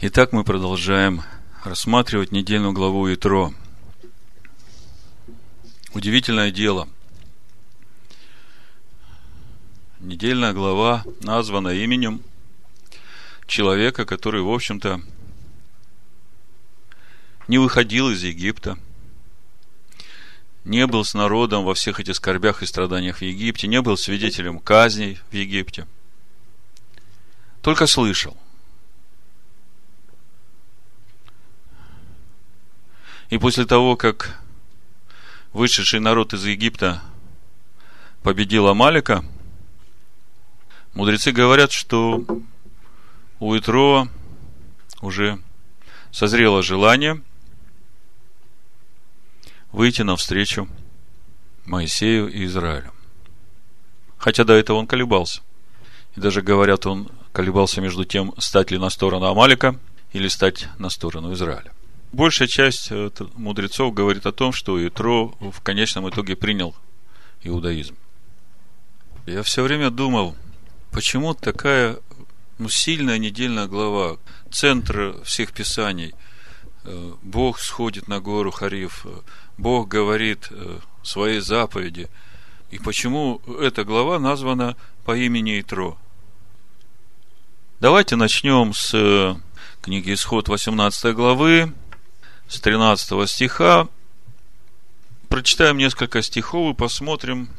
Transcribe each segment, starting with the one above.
Итак, мы продолжаем рассматривать недельную главу Итро. Удивительное дело. Недельная глава названа именем человека, который, в общем-то, не выходил из Египта, не был с народом во всех этих скорбях и страданиях в Египте, не был свидетелем казней в Египте, только слышал – И после того, как вышедший народ из Египта победил Амалика, мудрецы говорят, что у Итро уже созрело желание выйти навстречу Моисею и Израилю. Хотя до этого он колебался. И даже говорят, он колебался между тем, стать ли на сторону Амалика или стать на сторону Израиля. Большая часть э, мудрецов говорит о том, что Итро в конечном итоге принял иудаизм. Я все время думал, почему такая ну, сильная недельная глава, центр всех писаний. Э, Бог сходит на гору Хариф, э, Бог говорит свои заповеди. И почему эта глава названа по имени Итро? Давайте начнем с книги Исход 18 главы, с 13 стиха. Прочитаем несколько стихов и посмотрим,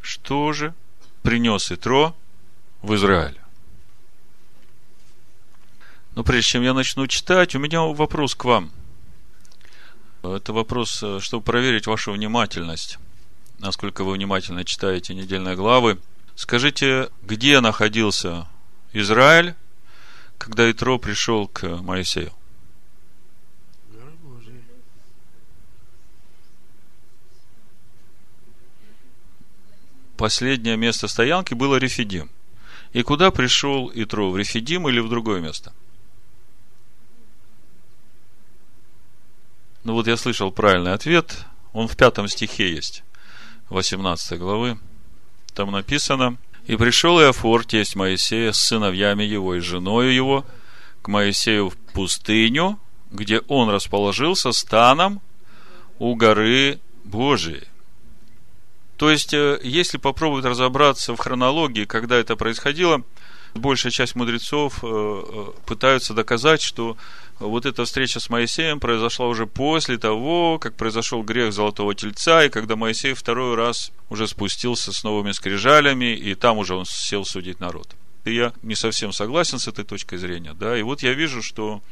что же принес Итро в Израиль. Но прежде чем я начну читать, у меня вопрос к вам. Это вопрос, э, чтобы проверить вашу внимательность, насколько вы внимательно читаете недельные главы. Скажите, где находился Израиль, когда Итро пришел к Моисею? Последнее место стоянки было Рефидим. И куда пришел Итро? В Рефидим или в другое место? Ну вот я слышал правильный ответ. Он в пятом стихе есть. 18 главы. Там написано. И пришел Иофор, тесть Моисея, с сыновьями его и женою его, к Моисею в пустыню, где он расположился станом у горы Божией. То есть, э, если попробовать разобраться в хронологии, когда это происходило, большая часть мудрецов э, э, пытаются доказать, что вот эта встреча с Моисеем произошла уже после того, как произошел грех Золотого Тельца, и когда Моисей второй раз уже спустился с новыми скрижалями, и там уже он сел судить народ. И я не совсем согласен с этой точкой зрения, да, и вот я вижу, что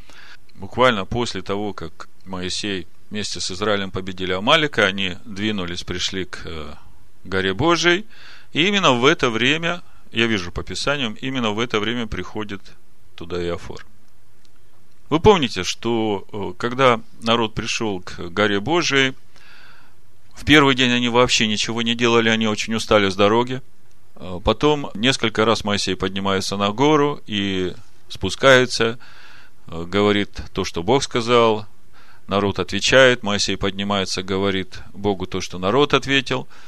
буквально после того, как Моисей вместе с Израилем победили Амалика, они двинулись, пришли к горе Божией. И именно в это время, я вижу по Писаниям, именно в это время приходит туда Иофор. Вы помните, что э, когда народ пришел к горе Божией, в первый день они вообще ничего не делали, они очень устали с дороги. Э, потом несколько раз Моисей поднимается на гору и спускается, э, говорит то, что Бог сказал, народ отвечает, Моисей поднимается, говорит Богу то, что народ ответил –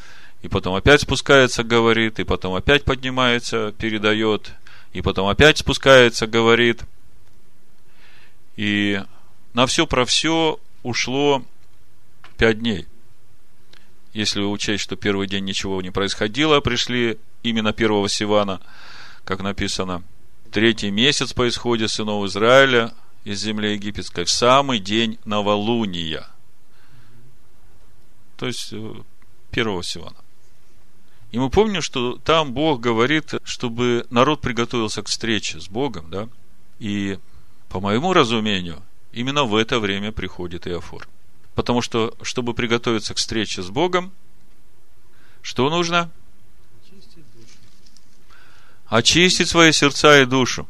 и потом опять спускается, говорит, и потом опять поднимается, передает, и потом опять спускается, говорит. И на все про все ушло пять дней. Если учесть, что первый день ничего не происходило, пришли именно первого Сивана, как написано. Третий месяц по исходе сынов Израиля из земли египетской, в самый день новолуния. То есть, э, первого Сивана. И мы помним, что там Бог говорит, чтобы народ приготовился к встрече с Богом, да? И по моему разумению, именно в это время приходит Иофор. Потому что, чтобы приготовиться к встрече с Богом, что нужно? Очистить, Очистить свои сердца и душу.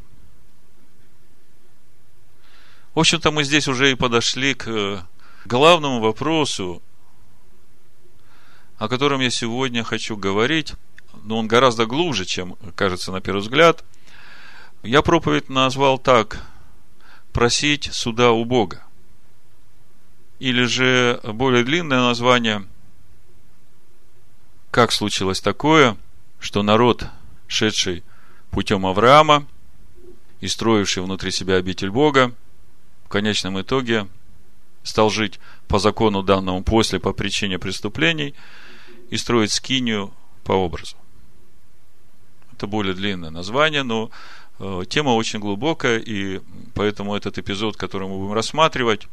В общем-то, мы здесь уже и подошли к главному вопросу о котором я сегодня хочу говорить, но он гораздо глубже, чем кажется на первый взгляд. Я проповедь назвал так «Просить суда у Бога». Или же более длинное название «Как случилось такое, что народ, шедший путем Авраама, и строивший внутри себя обитель Бога, в конечном итоге стал жить по закону данному после по причине преступлений и строить скинию по образу. Это более длинное название, но э, тема очень глубокая, и поэтому этот эпизод, который мы будем рассматривать,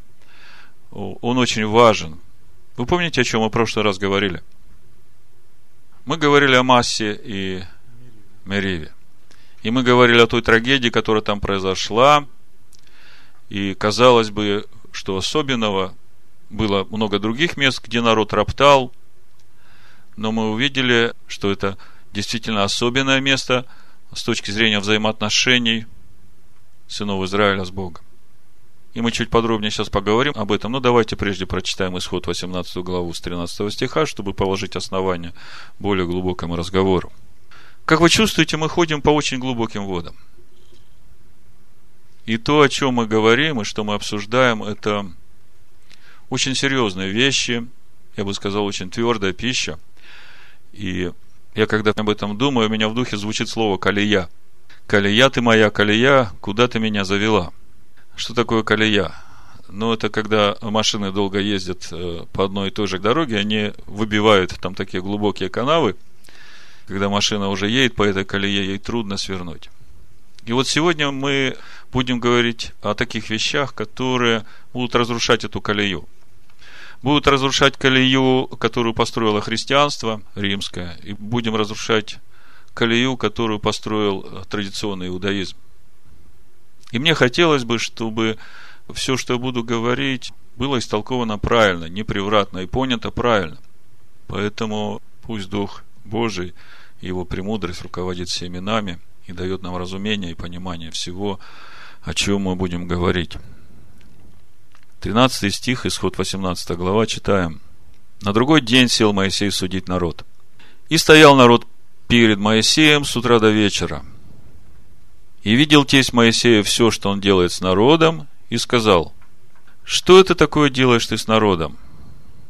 он очень важен. Вы помните, о чем мы в прошлый раз говорили? Мы говорили о Массе и Мериве. И мы говорили о той трагедии, которая там произошла. И казалось бы, что особенного было много других мест, где народ роптал. Но мы увидели, что это действительно особенное место с точки зрения взаимоотношений сынов Израиля с Богом. И мы чуть подробнее сейчас поговорим об этом. Но давайте прежде прочитаем исход 18 главу с 13 стиха, чтобы положить основание более глубокому разговору. Как вы чувствуете, мы ходим по очень глубоким водам. И то, о чем мы говорим и что мы обсуждаем, это очень серьезные вещи, я бы сказал, очень твердая пища. И я когда об этом думаю, у меня в духе звучит слово «колея». «Колея ты моя, колея, куда ты меня завела?» Что такое колея? Ну, это когда машины долго ездят э, по одной и той же дороге, они выбивают там такие глубокие канавы, когда машина уже едет по этой колее, ей трудно свернуть. И вот сегодня мы будем говорить о таких вещах, которые будут разрушать эту колею. Будут разрушать колею, которую построило христианство римское, и будем разрушать колею, которую построил э, традиционный иудаизм. И мне хотелось бы, чтобы все, что я буду говорить, было истолковано правильно, непревратно и понято правильно. Поэтому пусть Дух Божий и Его премудрость руководит всеми нами и дает нам разумение и понимание всего, о чем мы будем говорить. 13 стих, исход 18 глава, читаем. На другой день сел Моисей судить народ. И стоял народ перед Моисеем с утра до вечера – и видел тесть Моисея все, что он делает с народом, и сказал, что это такое делаешь ты с народом?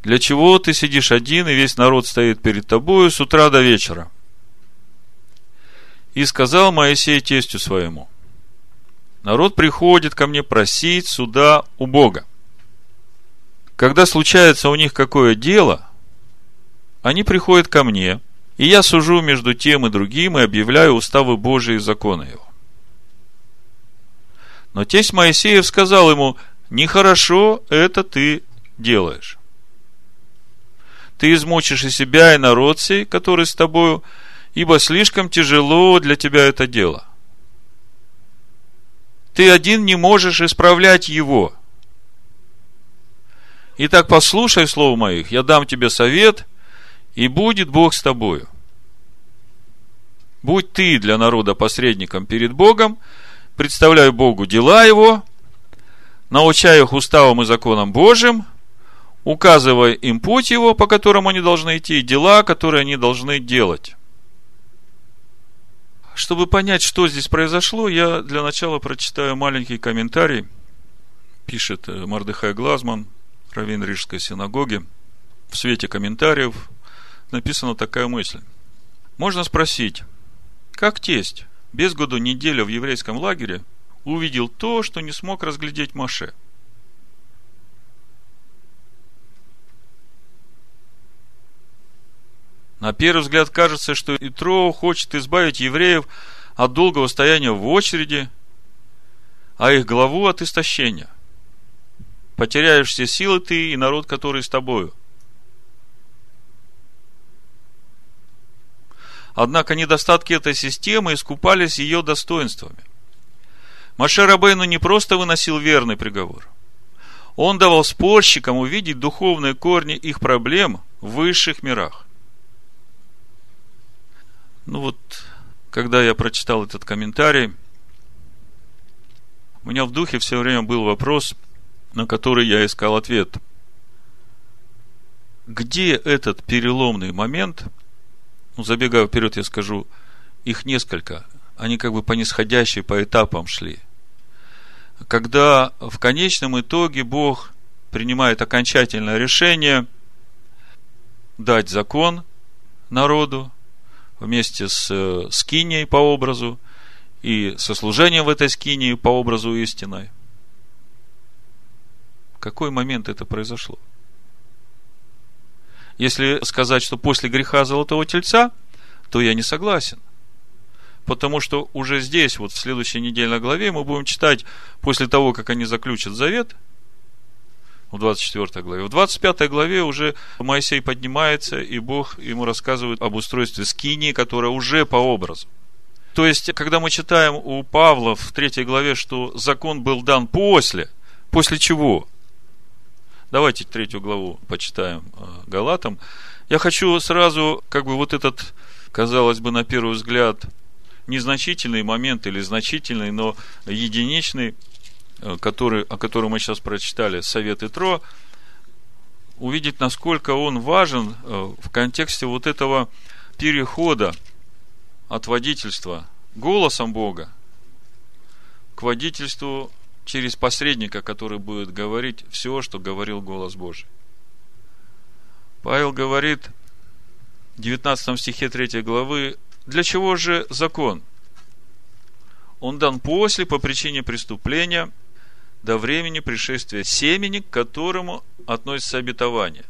Для чего ты сидишь один, и весь народ стоит перед тобою с утра до вечера? И сказал Моисей тестю своему, народ приходит ко мне просить суда у Бога. Когда случается у них какое дело, они приходят ко мне, и я сужу между тем и другим и объявляю уставы Божии и законы его. Но тесть Моисеев сказал ему, нехорошо это ты делаешь. Ты измучишь и себя, и народ сей, который с тобою, ибо слишком тяжело для тебя это дело. Ты один не можешь исправлять его. Итак, послушай слов моих, я дам тебе совет, и будет Бог с тобою. Будь ты для народа посредником перед Богом, представляю Богу дела Его, научаю их уставам и законам Божьим, указывая им путь Его, по которому они должны идти, и дела, которые они должны делать. Чтобы понять, что здесь произошло, я для начала прочитаю маленький комментарий. Пишет э, Мардыхай Глазман, раввин Рижской синагоги. В свете комментариев написана такая мысль. Можно спросить, как тесть без году неделю в еврейском лагере увидел то, что не смог разглядеть Маше. На первый взгляд кажется, что Итро хочет избавить евреев от долгого стояния в очереди, а их главу от истощения. Потеряешь все силы ты и народ, который с тобою. Однако недостатки этой системы искупались ее достоинствами. Маше Рабейну не просто выносил верный приговор. Он давал спорщикам увидеть духовные корни их проблем в высших мирах. Ну вот, когда я прочитал этот комментарий, у меня в духе все время был вопрос, на который я искал ответ. Где этот переломный момент – ну, забегая вперед, я скажу, их несколько. Они как бы по нисходящей, по этапам шли. Когда в конечном итоге Бог принимает окончательное решение дать закон народу вместе с э, скиней по образу и со служением в этой скинии по образу истиной. Какой момент это произошло? Если сказать, что после греха золотого тельца, то я не согласен. Потому что уже здесь, вот в следующей недельной главе, мы будем читать, после того, как они заключат завет, в 24 главе. В 25 главе уже Моисей поднимается, и Бог ему рассказывает об устройстве скинии, которая уже по образу. То есть, когда мы читаем у Павла в третьей главе, что закон был дан после, после чего? Давайте третью главу почитаем э, Галатам. Я хочу сразу, как бы вот этот, казалось бы, на первый взгляд, незначительный момент или значительный, но единичный, э, который, о котором мы сейчас прочитали, Совет Итро, увидеть, насколько он важен э, в контексте вот этого перехода от водительства голосом Бога к водительству через посредника, который будет говорить все, что говорил голос Божий. Павел говорит в 19 стихе 3 главы, для чего же закон? Он дан после, по причине преступления, до времени пришествия семени, к которому относится обетование.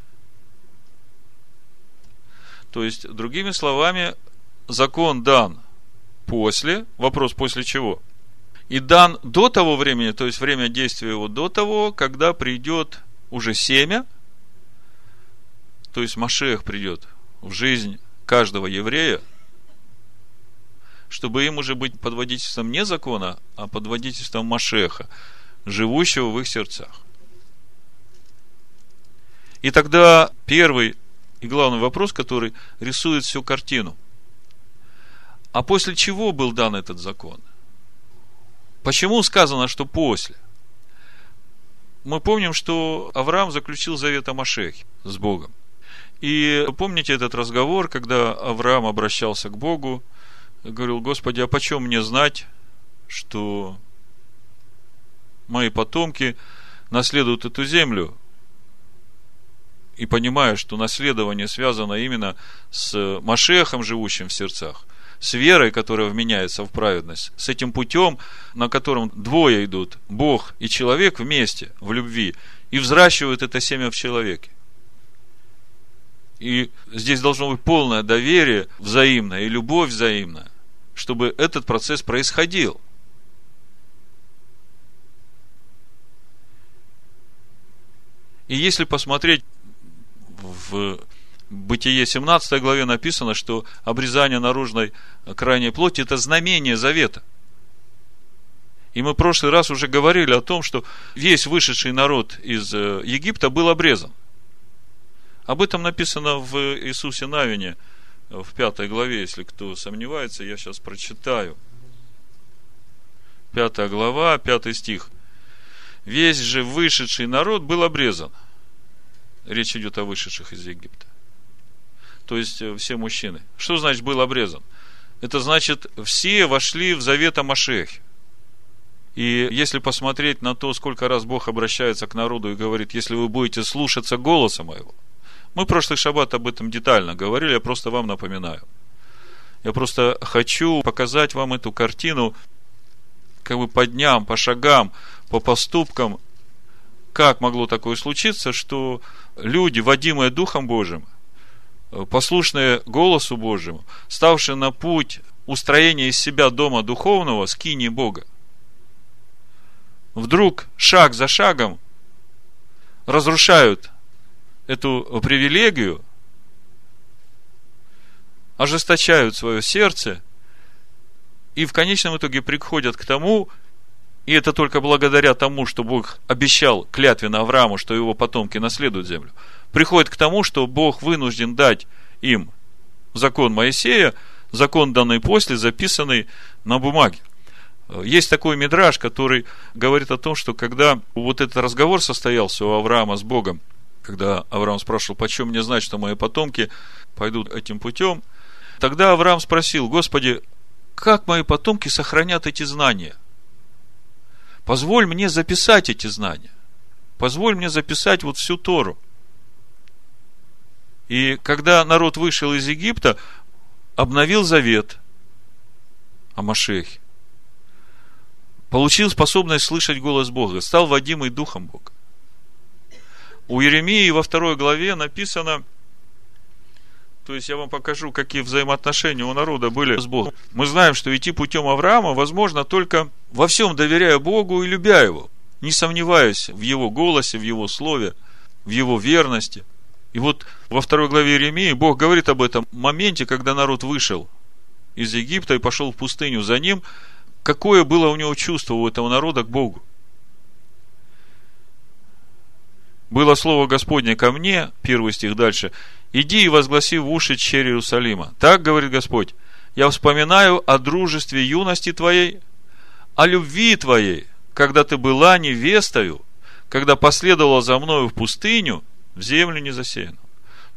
То есть, другими словами, закон дан после, вопрос после чего? И дан до того времени, то есть время действия его до того, когда придет уже семя, то есть Машех придет в жизнь каждого еврея, чтобы им уже быть под водительством не закона, а под водительством Машеха, живущего в их сердцах. И тогда первый и главный вопрос, который рисует всю картину – а после чего был дан этот закон? Почему сказано, что после? Мы помним, что Авраам заключил завет о Машехе с Богом. И помните этот разговор, когда Авраам обращался к Богу, говорил, Господи, а почем мне знать, что мои потомки наследуют эту землю? И понимая, что наследование связано именно с Машехом, живущим в сердцах – с верой, которая вменяется в праведность, с этим путем, на котором двое идут, Бог и человек вместе, в любви, и взращивают это семя в человеке. И здесь должно быть полное доверие взаимное и любовь взаимная, чтобы этот процесс происходил. И если посмотреть в Бытие 17 главе написано, что обрезание наружной крайней плоти – это знамение завета. И мы в прошлый раз уже говорили о том, что весь вышедший народ из э, Египта был обрезан. Об этом написано в Иисусе Навине, в пятой главе, если кто сомневается, я сейчас прочитаю. Пятая глава, пятый стих. Весь же вышедший народ был обрезан. Речь идет о вышедших из Египта то есть э, все мужчины. Что значит был обрезан? Это значит, все вошли в завет о Машехе. И если посмотреть на то, сколько раз Бог обращается к народу и говорит, если вы будете слушаться голоса моего, мы прошлый шаббат об этом детально говорили, я просто вам напоминаю. Я просто хочу показать вам эту картину как бы по дням, по шагам, по поступкам, как могло такое случиться, что люди, водимые Духом Божьим, послушные голосу Божьему, ставшие на путь устроения из себя дома духовного, скини Бога, вдруг шаг за шагом разрушают эту привилегию, ожесточают свое сердце и в конечном итоге приходят к тому, и это только благодаря тому, что Бог обещал клятвенно Аврааму, что его потомки наследуют землю – приходит к тому, что Бог вынужден дать им закон Моисея, закон данный после, записанный на бумаге. Есть такой мидраж, который говорит о том, что когда вот этот разговор состоялся у Авраама с Богом, когда Авраам спрашивал, почем мне знать, что мои потомки пойдут этим путем, тогда Авраам спросил, Господи, как мои потомки сохранят эти знания? Позволь мне записать эти знания. Позволь мне записать вот всю Тору – и когда народ вышел из Египта, обновил завет о Машехе. получил способность слышать голос Бога, стал водимый Духом Бога. У Еремии во второй главе написано, то есть я вам покажу, какие взаимоотношения у народа были с Богом. Мы знаем, что идти путем Авраама возможно только во всем доверяя Богу и любя Его, не сомневаясь в Его голосе, в Его слове, в Его верности. И вот во второй главе Иеремии Бог говорит об этом моменте, когда народ вышел из Египта и пошел в пустыню за ним, какое было у него чувство у этого народа к Богу. Было слово Господне ко мне, первый стих дальше, иди и возгласи в уши черь Иерусалима. Так говорит Господь, я вспоминаю о дружестве юности твоей, о любви твоей, когда ты была невестою, когда последовала за мною в пустыню, в землю не засеянную.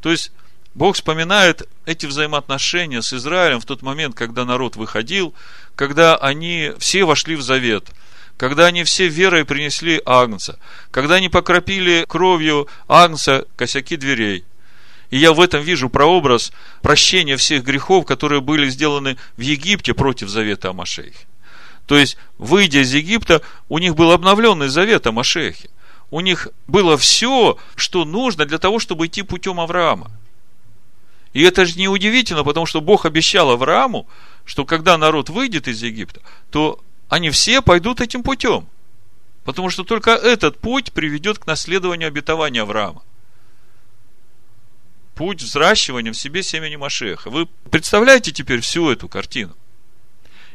То есть, Бог вспоминает эти взаимоотношения с Израилем в тот момент, когда народ выходил, когда они все вошли в завет, когда они все верой принесли Агнца, когда они покропили кровью Агнца косяки дверей. И я в этом вижу прообраз прощения всех грехов, которые были сделаны в Египте против завета о Машехе. То есть, выйдя из Египта, у них был обновленный завет о Машехе. У них было все, что нужно для того, чтобы идти путем Авраама. И это же не удивительно, потому что Бог обещал Аврааму, что когда народ выйдет из Египта, то они все пойдут этим путем. Потому что только этот путь приведет к наследованию обетования Авраама. Путь взращивания в себе семени Машеха. Вы представляете теперь всю эту картину?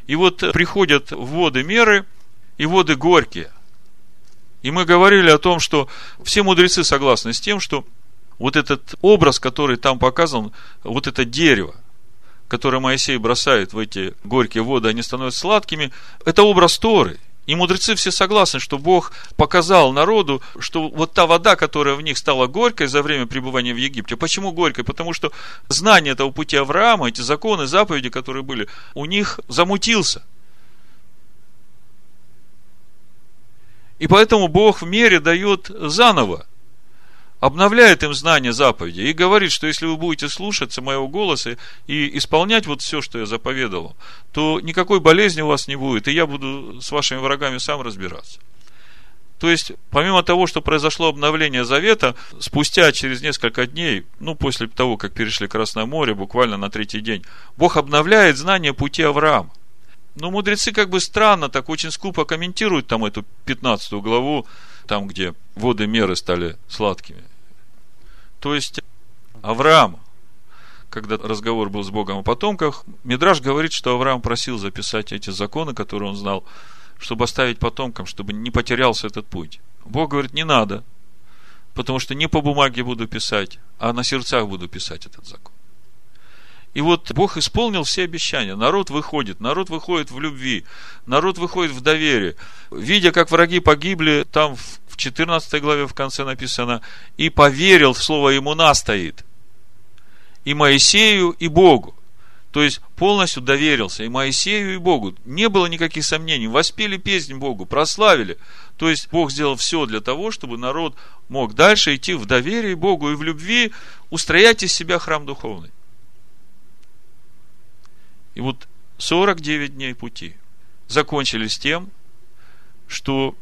И вот приходят воды меры и воды горькие. И мы говорили о том, что все мудрецы согласны с тем, что вот этот образ, который там показан, вот это дерево, которое Моисей бросает в эти горькие воды, они становятся сладкими, это образ Торы. И мудрецы все согласны, что Бог показал народу, что вот та вода, которая в них стала горькой за время пребывания в Египте. Почему горькой? Потому что знание этого пути Авраама, эти законы, заповеди, которые были, у них замутился. И поэтому Бог в мере дает заново обновляет им знание заповеди и говорит, что если вы будете слушаться моего голоса и исполнять вот все, что я заповедовал, то никакой болезни у вас не будет, и я буду с вашими врагами сам разбираться. То есть, помимо того, что произошло обновление завета, спустя через несколько дней, ну, после того, как перешли Красное море, буквально на третий день, Бог обновляет знание пути Авраама. Но мудрецы как бы странно, так очень скупо комментируют там эту 15 главу, там, где воды меры стали сладкими. То есть, Авраам, когда разговор был с Богом о потомках, Мидраш говорит, что Авраам просил записать эти законы, которые он знал, чтобы оставить потомкам, чтобы не потерялся этот путь. Бог говорит, не надо, потому что не по бумаге буду писать, а на сердцах буду писать этот закон. И вот Бог исполнил все обещания. Народ выходит, народ выходит в любви, народ выходит в доверие. Видя, как враги погибли, там в 14 главе в конце написано, и поверил в слово ему настоит И Моисею, и Богу. То есть полностью доверился и Моисею, и Богу. Не было никаких сомнений. Воспели песнь Богу, прославили. То есть Бог сделал все для того, чтобы народ мог дальше идти в доверии Богу и в любви, устроять из себя храм духовный. И вот 49 дней пути закончились тем, что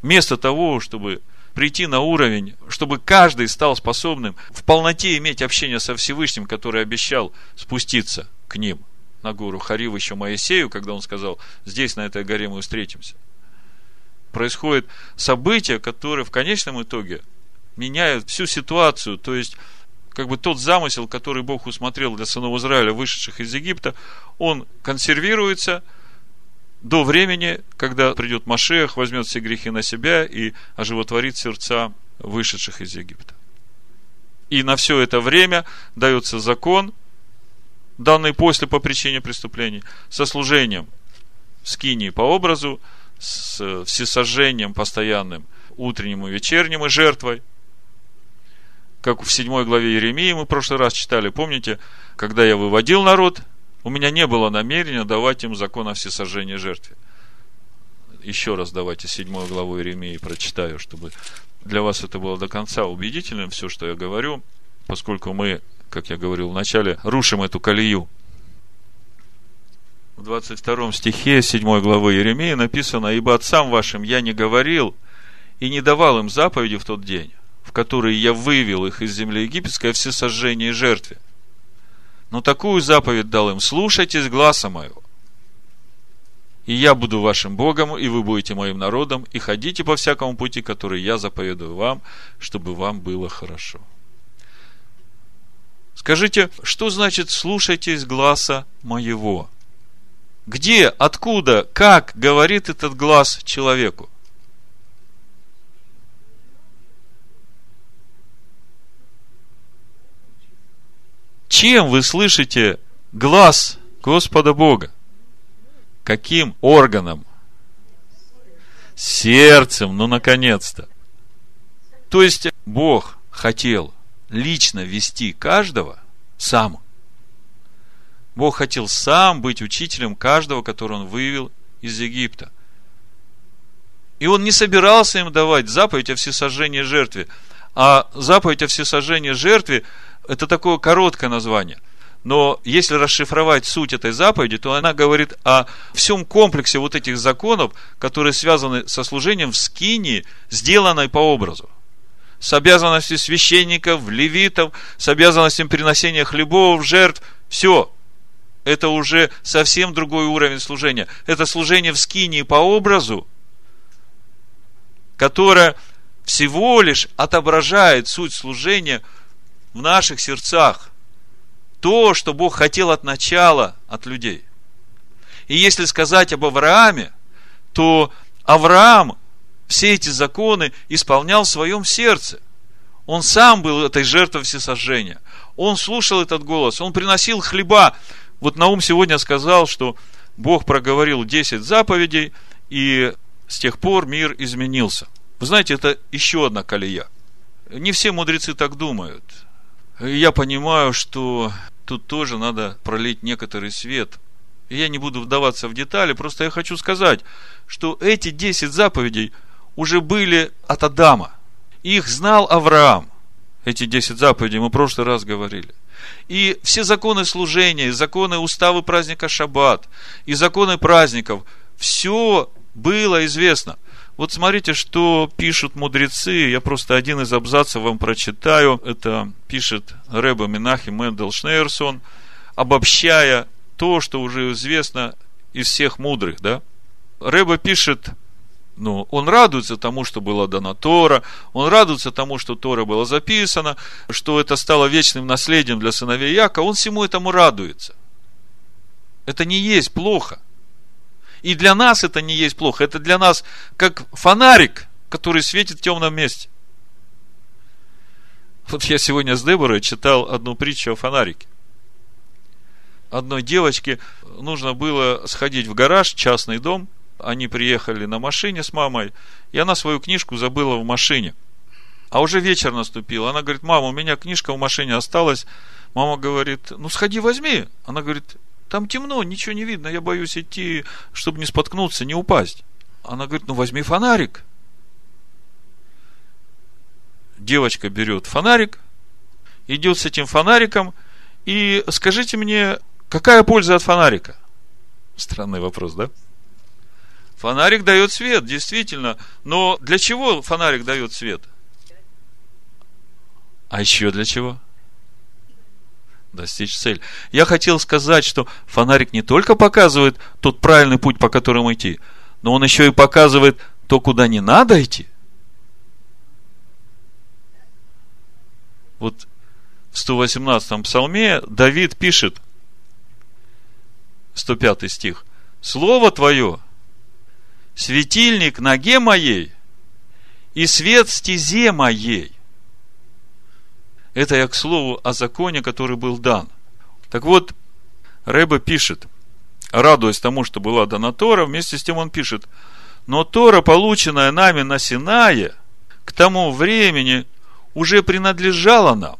вместо того, чтобы прийти на уровень, чтобы каждый стал способным в полноте иметь общение со Всевышним, который обещал спуститься к ним на гору Харив еще Моисею, когда он сказал, здесь, на этой горе мы встретимся. Происходит событие, которое в конечном итоге меняет всю ситуацию, то есть как бы тот замысел, который Бог усмотрел для сынов Израиля, вышедших из Египта, он консервируется до времени, когда придет Машех, возьмет все грехи на себя и оживотворит сердца вышедших из Египта. И на все это время дается закон, данный после по причине преступлений, со служением скинии по образу, с всесожжением постоянным, утренним и вечерним и жертвой – как в седьмой главе Еремии мы в прошлый раз читали, помните, когда я выводил народ, у меня не было намерения давать им закон о всесожжении жертве. Еще раз давайте седьмую главу Еремии прочитаю, чтобы для вас это было до конца убедительным, все, что я говорю, поскольку мы, как я говорил в начале, рушим эту колею. в 22 стихе 7 главы Еремии написано, «Ибо отцам вашим я не говорил и не давал им заповеди в тот день, в который я вывел их из земли египетской о всесожжении и жертве. Но такую заповедь дал им, слушайтесь гласа моего. И я буду вашим Богом, и вы будете моим народом, и ходите по всякому пути, который я заповедую вам, чтобы вам было хорошо. Скажите, что значит слушайтесь гласа моего? Где, откуда, как говорит этот глаз человеку? Чем вы слышите глаз Господа Бога? Каким органом? Сердцем, ну наконец-то. То есть Бог хотел лично вести каждого сам. Бог хотел сам быть учителем каждого, которого он вывел из Египта. И он не собирался им давать заповедь о всесожжении жертве. А заповедь о всесожжении жертве это такое короткое название. Но если расшифровать суть этой заповеди, то она говорит о всем комплексе вот этих законов, которые связаны со служением в скинии, сделанной по образу. С обязанностью священников, левитов, с обязанностью приносения хлебов, жертв. Все. Это уже совсем другой уровень служения. Это служение в скинии по образу, которое всего лишь отображает суть служения – в наших сердцах то, что Бог хотел от начала от людей. И если сказать об Аврааме, то Авраам все эти законы исполнял в своем сердце. Он сам был этой жертвой всесожжения. Он слушал этот голос, он приносил хлеба. Вот Наум сегодня сказал, что Бог проговорил 10 заповедей, и с тех пор мир изменился. Вы знаете, это еще одна колея. Не все мудрецы так думают я понимаю, что тут тоже надо пролить некоторый свет. Я не буду вдаваться в детали, просто я хочу сказать, что эти 10 заповедей уже были от Адама. Их знал Авраам. Эти 10 заповедей мы в прошлый раз говорили. И все законы служения, и законы уставы праздника Шаббат, и законы праздников, все было известно. Вот смотрите, что пишут мудрецы. Я просто один из абзацев вам прочитаю. Это пишет Рэба Минахи Мендел Шнейерсон, обобщая то, что уже известно из всех мудрых, да? Рэба пишет, ну, он радуется тому, что была дана Тора, он радуется тому, что Тора была записана, что это стало вечным наследием для сыновей Яка, он всему этому радуется. Это не есть плохо – и для нас это не есть плохо. Это для нас как фонарик, который светит в темном месте. Вот я сегодня с Деборой читал одну притчу о фонарике. Одной девочке нужно было сходить в гараж, частный дом. Они приехали на машине с мамой, и она свою книжку забыла в машине. А уже вечер наступил. Она говорит, мама, у меня книжка в машине осталась. Мама говорит, ну сходи возьми. Она говорит, там темно, ничего не видно, я боюсь идти, чтобы не споткнуться, не упасть. Она говорит, ну возьми фонарик. Девочка берет фонарик, идет с этим фонариком, и скажите мне, какая польза от фонарика? Странный вопрос, да? Фонарик дает свет, действительно. Но для чего фонарик дает свет? А еще для чего? Достичь цель. Я хотел сказать, что фонарик не только показывает тот правильный путь, по которому идти, но он еще и показывает то, куда не надо идти. Вот в 118-м псалме Давид пишет, 105 стих, Слово Твое, светильник ноге моей и свет стезе моей. Это я к слову о законе, который был дан. Так вот, Рэба пишет, радуясь тому, что была дана Тора, вместе с тем он пишет, но Тора, полученная нами на Синае, к тому времени уже принадлежала нам,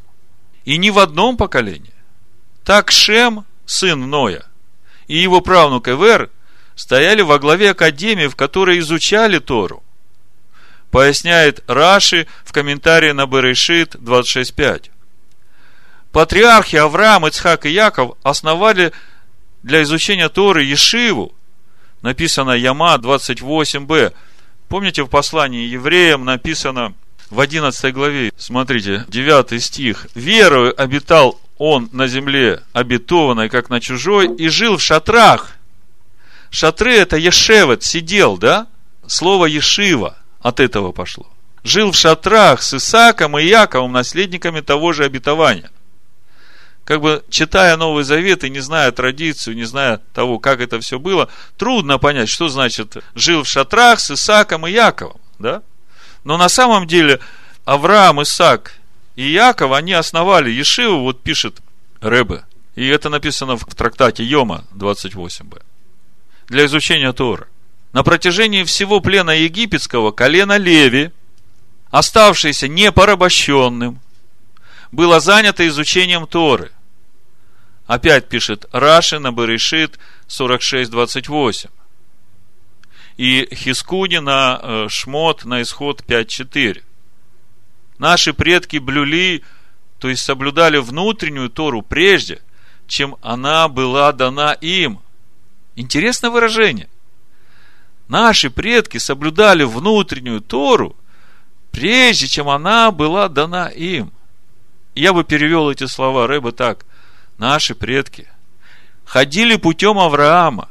и не в одном поколении. Так Шем, сын Ноя, и его правнук Эвер стояли во главе академии, в которой изучали Тору поясняет Раши в комментарии на Берешит 26.5. Патриархи Авраам, Ицхак и Яков основали для изучения Торы Ешиву, написано Яма 28б. Помните, в послании евреям написано в 11 главе, смотрите, 9 стих. «Верою обитал он на земле обетованной, как на чужой, и жил в шатрах». Шатры – это Ешевет, сидел, да? Слово Ешива от этого пошло. Жил в шатрах с Исаком и Яковом, наследниками того же обетования – как бы читая Новый Завет и не зная традицию, не зная того, как это все было, трудно понять, что значит жил в шатрах с Исаком и Яковом, да? Но на самом деле Авраам, Исаак и Яков, они основали Ешиву, вот пишет Рэбе, и это написано в трактате Йома 28б, для изучения Тора. На протяжении всего плена египетского колено Леви, оставшееся непорабощенным, было занято изучением Торы. Опять пишет Раши на Баришит 46.28. И Хискуни на э, Шмот на Исход 5.4. Наши предки блюли, то есть соблюдали внутреннюю Тору прежде, чем она была дана им. Интересное выражение. Наши предки соблюдали внутреннюю Тору, прежде чем она была дана им – я бы перевел эти слова Рэба так. Наши предки ходили путем Авраама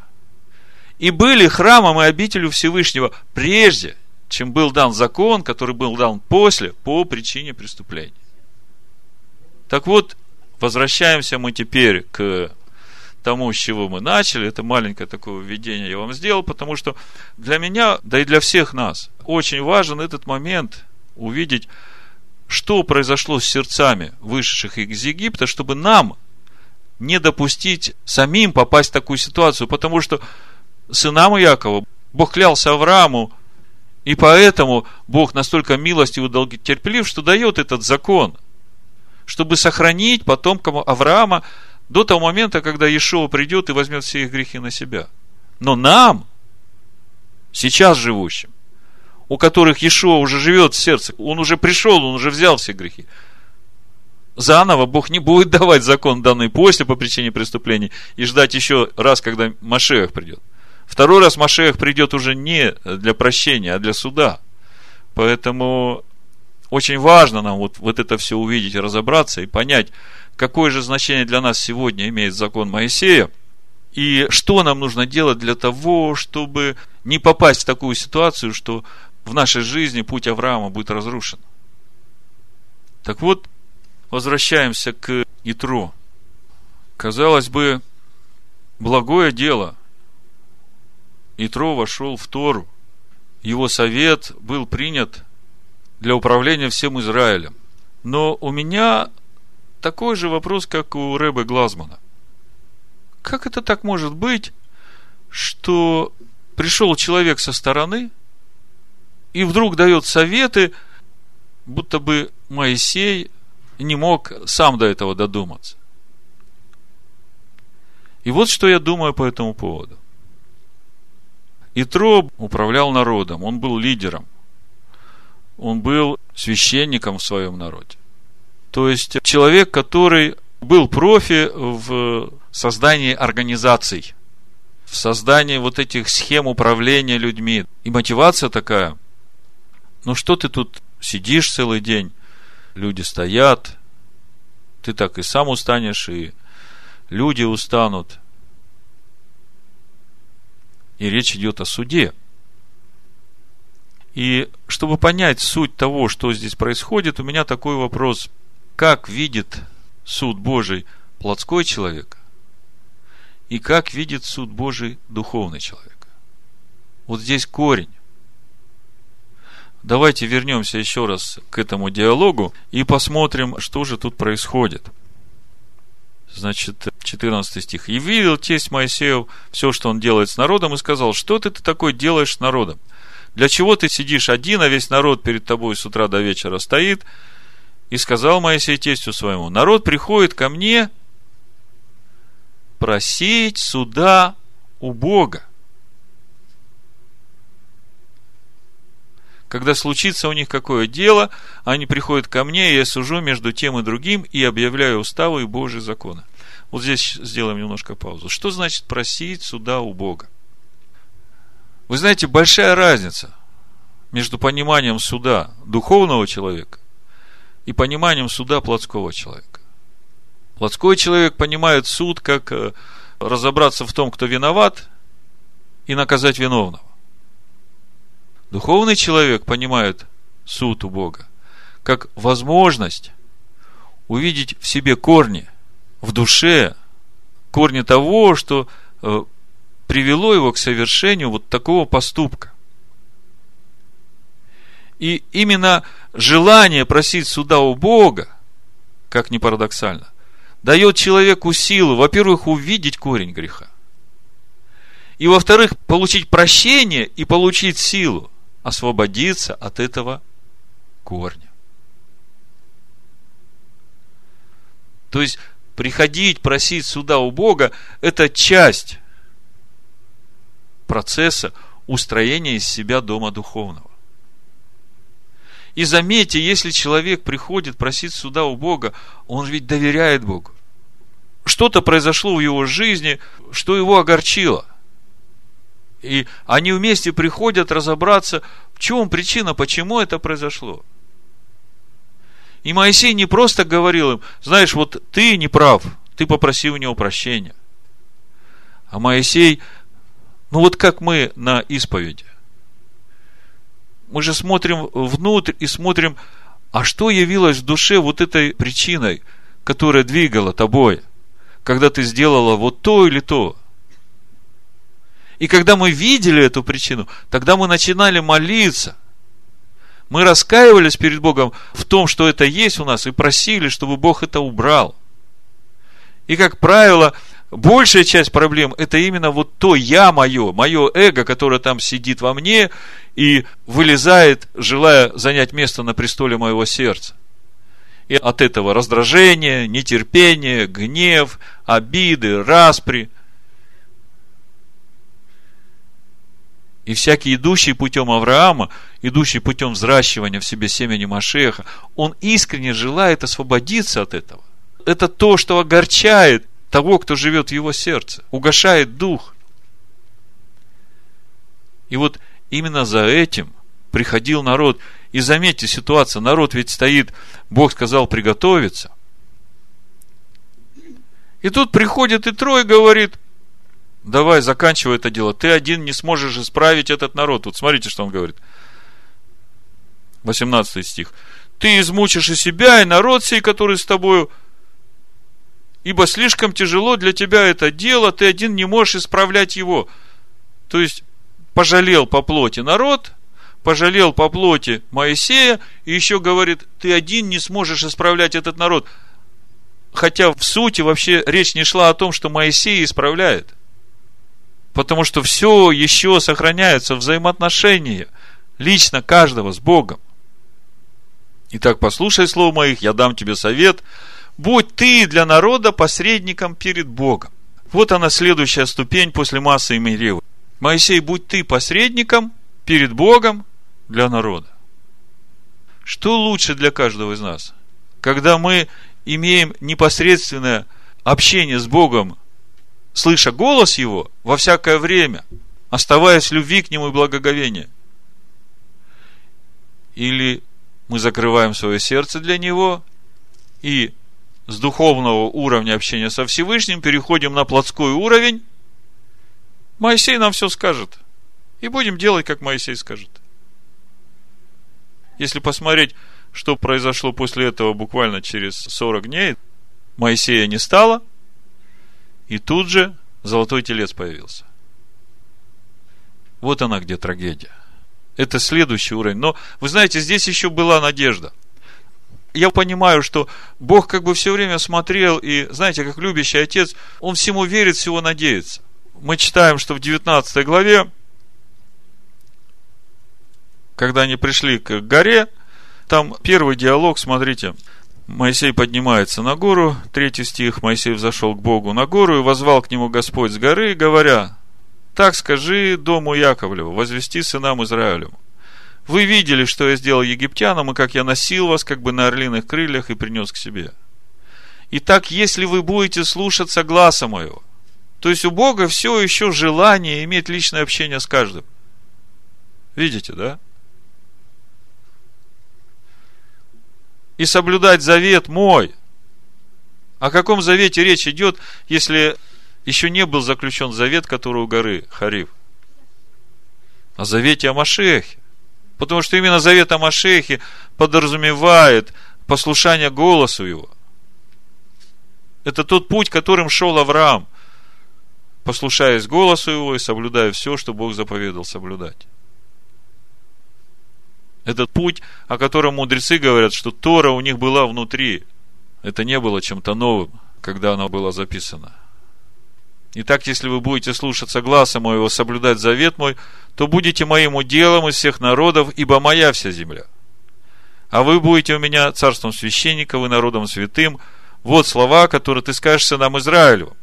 и были храмом и обителю Всевышнего прежде, чем был дан закон, который был дан после, по причине преступления. Так вот, возвращаемся мы теперь к тому, с чего мы начали. Это маленькое такое введение я вам сделал, потому что для меня, да и для всех нас, очень важен этот момент увидеть, что произошло с сердцами вышедших из Египта, чтобы нам не допустить самим попасть в такую ситуацию, потому что сынам Якова Бог клялся Аврааму, и поэтому Бог настолько милостив и долготерпелив, что дает этот закон, чтобы сохранить потомкам Авраама до того момента, когда Иешуа придет и возьмет все их грехи на себя. Но нам, сейчас живущим, у которых Иешуа уже живет в сердце, он уже пришел, он уже взял все грехи. Заново Бог не будет давать закон данный после по причине преступлений и ждать еще раз, когда Машех придет. Второй раз Машех придет уже не для прощения, а для суда. Поэтому очень важно нам вот, вот это все увидеть разобраться и понять, какое же значение для нас сегодня имеет закон Моисея, и что нам нужно делать для того, чтобы не попасть в такую ситуацию, что в нашей жизни путь Авраама будет разрушен. Так вот, возвращаемся к Итро. Казалось бы, благое дело. Итро вошел в Тору. Его совет был принят для управления всем Израилем. Но у меня такой же вопрос, как у Рэбе Глазмана. Как это так может быть, что пришел человек со стороны – и вдруг дает советы, будто бы Моисей не мог сам до этого додуматься. И вот что я думаю по этому поводу. Итро управлял народом, он был лидером, он был священником в своем народе. То есть человек, который был профи в создании организаций, в создании вот этих схем управления людьми. И мотивация такая – ну что ты тут сидишь целый день, люди стоят, ты так и сам устанешь, и люди устанут. И речь идет о суде. И чтобы понять суть того, что здесь происходит, у меня такой вопрос. Как видит суд Божий плотской человек? И как видит суд Божий духовный человек? Вот здесь корень. Давайте вернемся еще раз к этому диалогу и посмотрим, что же тут происходит. Значит, 14 стих. «И видел тесть Моисеев все, что он делает с народом, и сказал, что ты, ты такой делаешь с народом? Для чего ты сидишь один, а весь народ перед тобой с утра до вечера стоит?» И сказал Моисей тестю своему, народ приходит ко мне просить суда у Бога. Когда случится у них какое дело, они приходят ко мне, и я сужу между тем и другим и объявляю уставы и Божьи законы. Вот здесь сделаем немножко паузу. Что значит просить суда у Бога? Вы знаете, большая разница между пониманием суда духовного человека и пониманием суда плотского человека. Плотской человек понимает суд как э, разобраться в том, кто виноват, и наказать виновного. Духовный человек понимает суд у Бога как возможность увидеть в себе корни, в душе, корни того, что э, привело его к совершению вот такого поступка. И именно желание просить суда у Бога, как ни парадоксально, дает человеку силу, во-первых, увидеть корень греха. И, во-вторых, получить прощение и получить силу освободиться от этого корня. То есть, приходить, просить суда у Бога – это часть процесса устроения из себя дома духовного. И заметьте, если человек приходит просить суда у Бога, он ведь доверяет Богу. Что-то произошло в его жизни, что его огорчило. И они вместе приходят разобраться, в чем причина, почему это произошло. И Моисей не просто говорил им, знаешь, вот ты не прав, ты попроси у него прощения. А Моисей, ну вот как мы на исповеди. Мы же смотрим внутрь и смотрим, а что явилось в душе вот этой причиной, которая двигала тобой, когда ты сделала вот то или то. И когда мы видели эту причину, тогда мы начинали молиться. Мы раскаивались перед Богом в том, что это есть у нас, и просили, чтобы Бог это убрал. И, как правило, большая часть проблем – это именно вот то «я» мое, мое эго, которое там сидит во мне и вылезает, желая занять место на престоле моего сердца. И от этого раздражение, нетерпение, гнев, обиды, распри – И всякий идущий путем Авраама, идущий путем взращивания в себе семени Машеха, он искренне желает освободиться от этого. Это то, что огорчает того, кто живет в его сердце, угошает дух. И вот именно за этим приходил народ. И заметьте ситуацию, народ ведь стоит, Бог сказал приготовиться. И тут приходит и трое говорит, давай, заканчивай это дело. Ты один не сможешь исправить этот народ. Вот смотрите, что он говорит. 18 стих. Ты измучишь и себя, и народ сей, который с тобою, ибо слишком тяжело для тебя это дело, ты один не можешь исправлять его. То есть, пожалел по плоти народ, пожалел по плоти Моисея, и еще говорит, ты один не сможешь исправлять этот народ. Хотя в сути вообще речь не шла о том, что Моисей исправляет – Потому что все еще сохраняется взаимоотношения лично каждого с Богом. Итак, послушай слово моих, я дам тебе совет. Будь ты для народа посредником перед Богом. Вот она следующая ступень после массы и Меревы. Моисей, будь ты посредником перед Богом для народа. Что лучше для каждого из нас? Когда мы имеем непосредственное общение с Богом слыша голос Его во всякое время, оставаясь в любви к Нему и благоговении? Или мы закрываем свое сердце для Него и с духовного уровня общения со Всевышним переходим на плотской уровень, Моисей нам все скажет. И будем делать, как Моисей скажет. Если посмотреть, что произошло после этого буквально через 40 дней, Моисея не стало – и тут же золотой телец появился. Вот она где трагедия. Это следующий уровень. Но, вы знаете, здесь еще была надежда. Я понимаю, что Бог как бы все время смотрел, и, знаете, как любящий отец, Он всему верит, всего надеется. Мы читаем, что в 19 главе, когда они пришли к горе, там первый диалог, смотрите, Моисей поднимается на гору, третий стих, Моисей взошел к Богу на гору и возвал к нему Господь с горы, говоря, так скажи дому Яковлеву, возвести сынам Израилю. Вы видели, что я сделал египтянам, и как я носил вас, как бы на орлиных крыльях, и принес к себе. Итак, если вы будете слушаться гласа моего, то есть у Бога все еще желание иметь личное общение с каждым. Видите, да? И соблюдать завет мой. О каком завете речь идет, если еще не был заключен завет, который у горы Харив? О завете о Машехе. Потому что именно завет о Машехе подразумевает послушание голосу его. Это тот путь, которым шел Авраам, послушаясь голосу его и соблюдая все, что Бог заповедал соблюдать. Этот путь, о котором мудрецы говорят, что Тора у них была внутри. Это не было чем-то новым, когда она была записана. Итак, если вы будете слушаться гласа моего, соблюдать завет мой, то будете моим уделом из всех народов, ибо моя вся земля. А вы будете у меня царством священников и народом святым. Вот слова, которые ты скажешь сынам Израилю.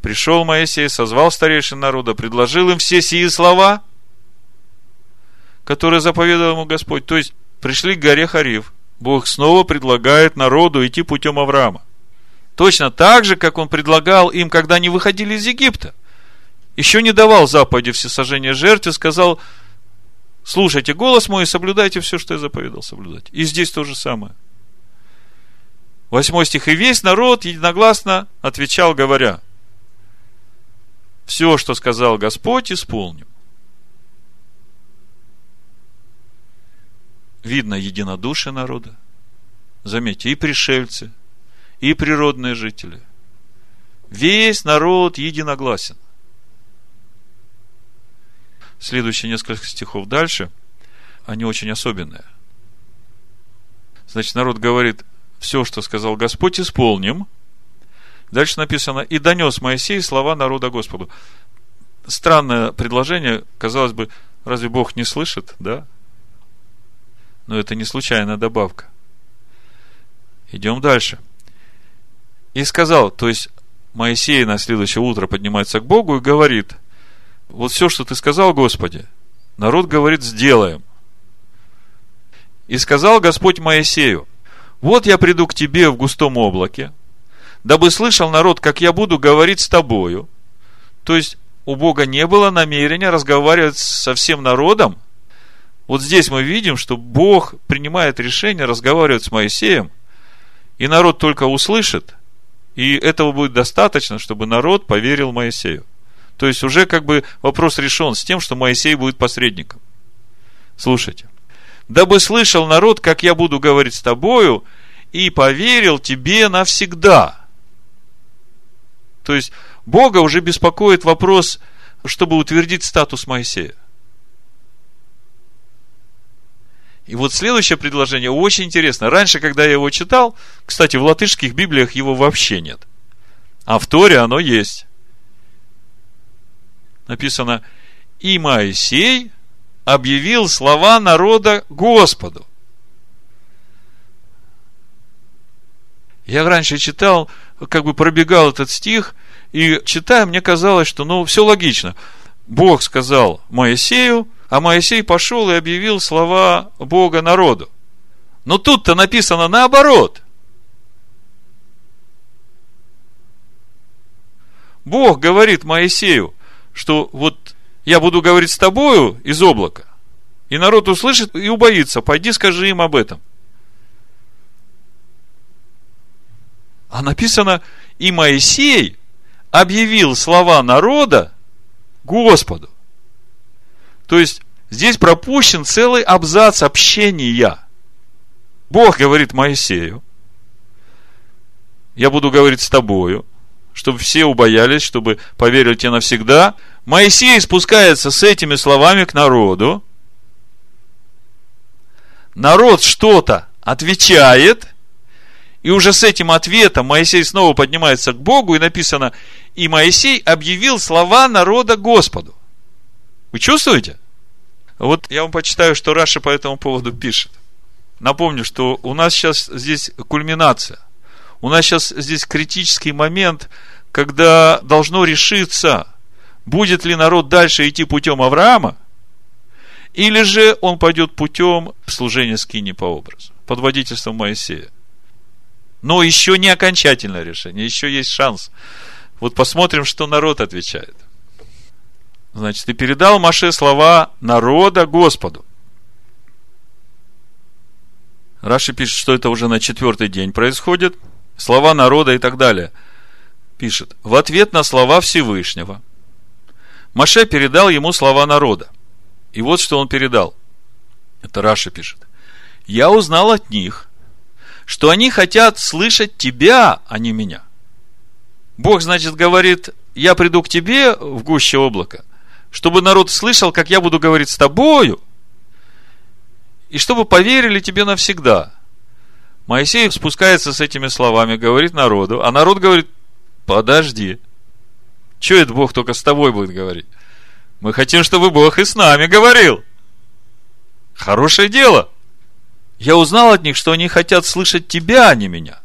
Пришел Моисей, созвал старейшин народа, предложил им все сии слова, которые заповедовал ему Господь. То есть, пришли к горе Хариф. Бог снова предлагает народу идти путем Авраама. Точно так же, как он предлагал им, когда они выходили из Египта. Еще не давал заповеди всесожжения жертве, сказал, слушайте голос мой и соблюдайте все, что я заповедал соблюдать. И здесь то же самое. Восьмой стих. И весь народ единогласно отвечал, говоря, все, что сказал Господь, исполню. Видно единодушие народа. Заметьте, и пришельцы – и природные жители. Весь народ единогласен. Следующие несколько стихов дальше, они очень особенные. Значит, народ говорит, все, что сказал Господь, исполним. Дальше написано, и донес Моисей слова народа Господу. Странное предложение, казалось бы, разве Бог не слышит, да? Но это не случайная добавка. Идем дальше – и сказал, то есть Моисей на следующее утро поднимается к Богу и говорит, вот все, что ты сказал, Господи, народ говорит, сделаем. И сказал Господь Моисею, вот я приду к тебе в густом облаке, дабы слышал народ, как я буду говорить с тобою. То есть, у Бога не было намерения разговаривать со всем народом. Вот здесь мы видим, что Бог принимает решение разговаривать с Моисеем, и народ только услышит – и этого будет достаточно, чтобы народ поверил Моисею. То есть уже как бы вопрос решен с тем, что Моисей будет посредником. Слушайте. Дабы слышал народ, как я буду говорить с тобою, и поверил тебе навсегда. То есть Бога уже беспокоит вопрос, чтобы утвердить статус Моисея. И вот следующее предложение очень интересно. Раньше, когда я его читал, кстати, в латышских библиях его вообще нет. А в Торе оно есть. Написано, и Моисей объявил слова народа Господу. Я раньше читал, как бы пробегал этот стих, и читая, мне казалось, что ну все логично. Бог сказал Моисею, а Моисей пошел и объявил слова Бога народу. Но тут-то написано наоборот. Бог говорит Моисею, что вот я буду говорить с тобою из облака, и народ услышит и убоится. Пойди скажи им об этом. А написано, и Моисей объявил слова народа Господу. То есть, здесь пропущен целый абзац общения. Бог говорит Моисею, я буду говорить с тобою, чтобы все убоялись, чтобы поверили тебе навсегда. Моисей спускается с этими словами к народу. Народ что-то отвечает, и уже с этим ответом Моисей снова поднимается к Богу, и написано, и Моисей объявил слова народа Господу. Вы чувствуете? Вот я вам почитаю, что Раша по этому поводу пишет. Напомню, что у нас сейчас здесь кульминация. У нас сейчас здесь критический момент, когда должно решиться, будет ли народ дальше идти путем Авраама, или же он пойдет путем служения скини по образу, под водительством Моисея. Но еще не окончательное решение, еще есть шанс. Вот посмотрим, что народ отвечает. Значит, и передал Маше слова народа Господу. Раши пишет, что это уже на четвертый день происходит. Слова народа и так далее. Пишет, в ответ на слова Всевышнего. Маше передал ему слова народа. И вот что он передал. Это Раша пишет. Я узнал от них, что они хотят слышать тебя, а не меня. Бог, значит, говорит, я приду к тебе в гуще облака, чтобы народ слышал, как я буду говорить с тобою – и чтобы поверили тебе навсегда. Моисей спускается с этими словами, говорит народу, а народ говорит, подожди, что это Бог только с тобой будет говорить? Мы хотим, чтобы Бог и с нами говорил. Хорошее дело. Я узнал от них, что они хотят слышать тебя, а не меня.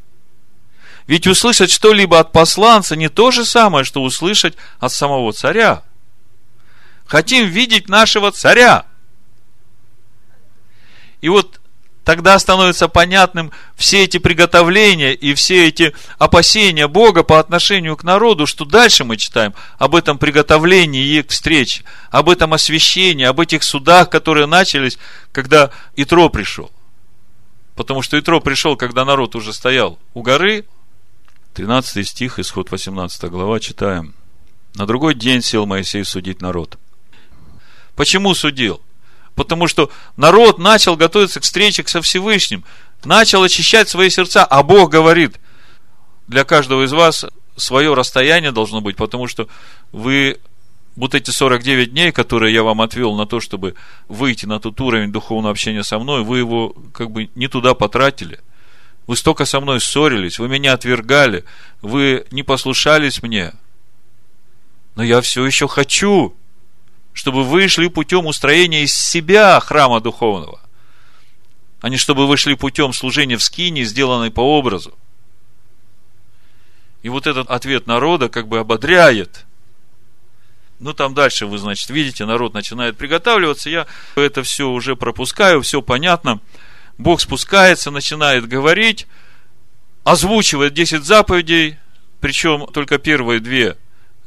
Ведь услышать что-либо от посланца не то же самое, что услышать от самого царя. Хотим видеть нашего царя. И вот тогда становится понятным все эти приготовления и все эти опасения Бога по отношению к народу, что дальше мы читаем об этом приготовлении к встрече, об этом освящении, об этих судах, которые начались, когда Итро пришел. Потому что Итро пришел, когда народ уже стоял у горы. 13 стих, исход 18 глава, читаем. На другой день сел Моисей судить народ. Почему судил? Потому что народ начал готовиться к встрече со Всевышним, начал очищать свои сердца, а Бог говорит, для каждого из вас свое расстояние должно быть, потому что вы вот эти 49 дней, которые я вам отвел на то, чтобы выйти на тот уровень духовного общения со мной, вы его как бы не туда потратили. Вы столько со мной ссорились, вы меня отвергали, вы не послушались мне. Но я все еще хочу чтобы вы шли путем устроения из себя храма духовного, а не чтобы вы шли путем служения в скине, сделанной по образу. И вот этот ответ народа как бы ободряет. Ну, там дальше вы, значит, видите, народ начинает приготавливаться. Я это все уже пропускаю, все понятно. Бог спускается, начинает говорить, озвучивает 10 заповедей, причем только первые две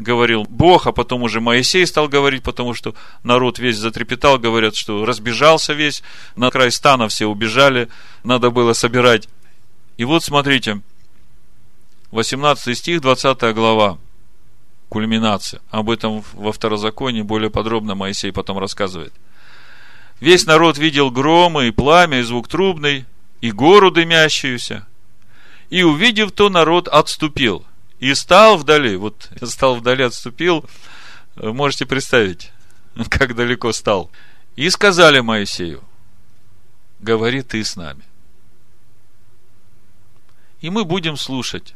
говорил Бог, а потом уже Моисей стал говорить, потому что народ весь затрепетал, говорят, что разбежался весь, на край стана все убежали, надо было собирать. И вот смотрите, 18 стих, 20 глава, кульминация. Об этом во второзаконии более подробно Моисей потом рассказывает. Весь народ видел громы и пламя, и звук трубный, и гору дымящуюся. И увидев то, народ отступил – и стал вдали, вот стал вдали, отступил, можете представить, как далеко стал. И сказали Моисею, говори ты с нами. И мы будем слушать.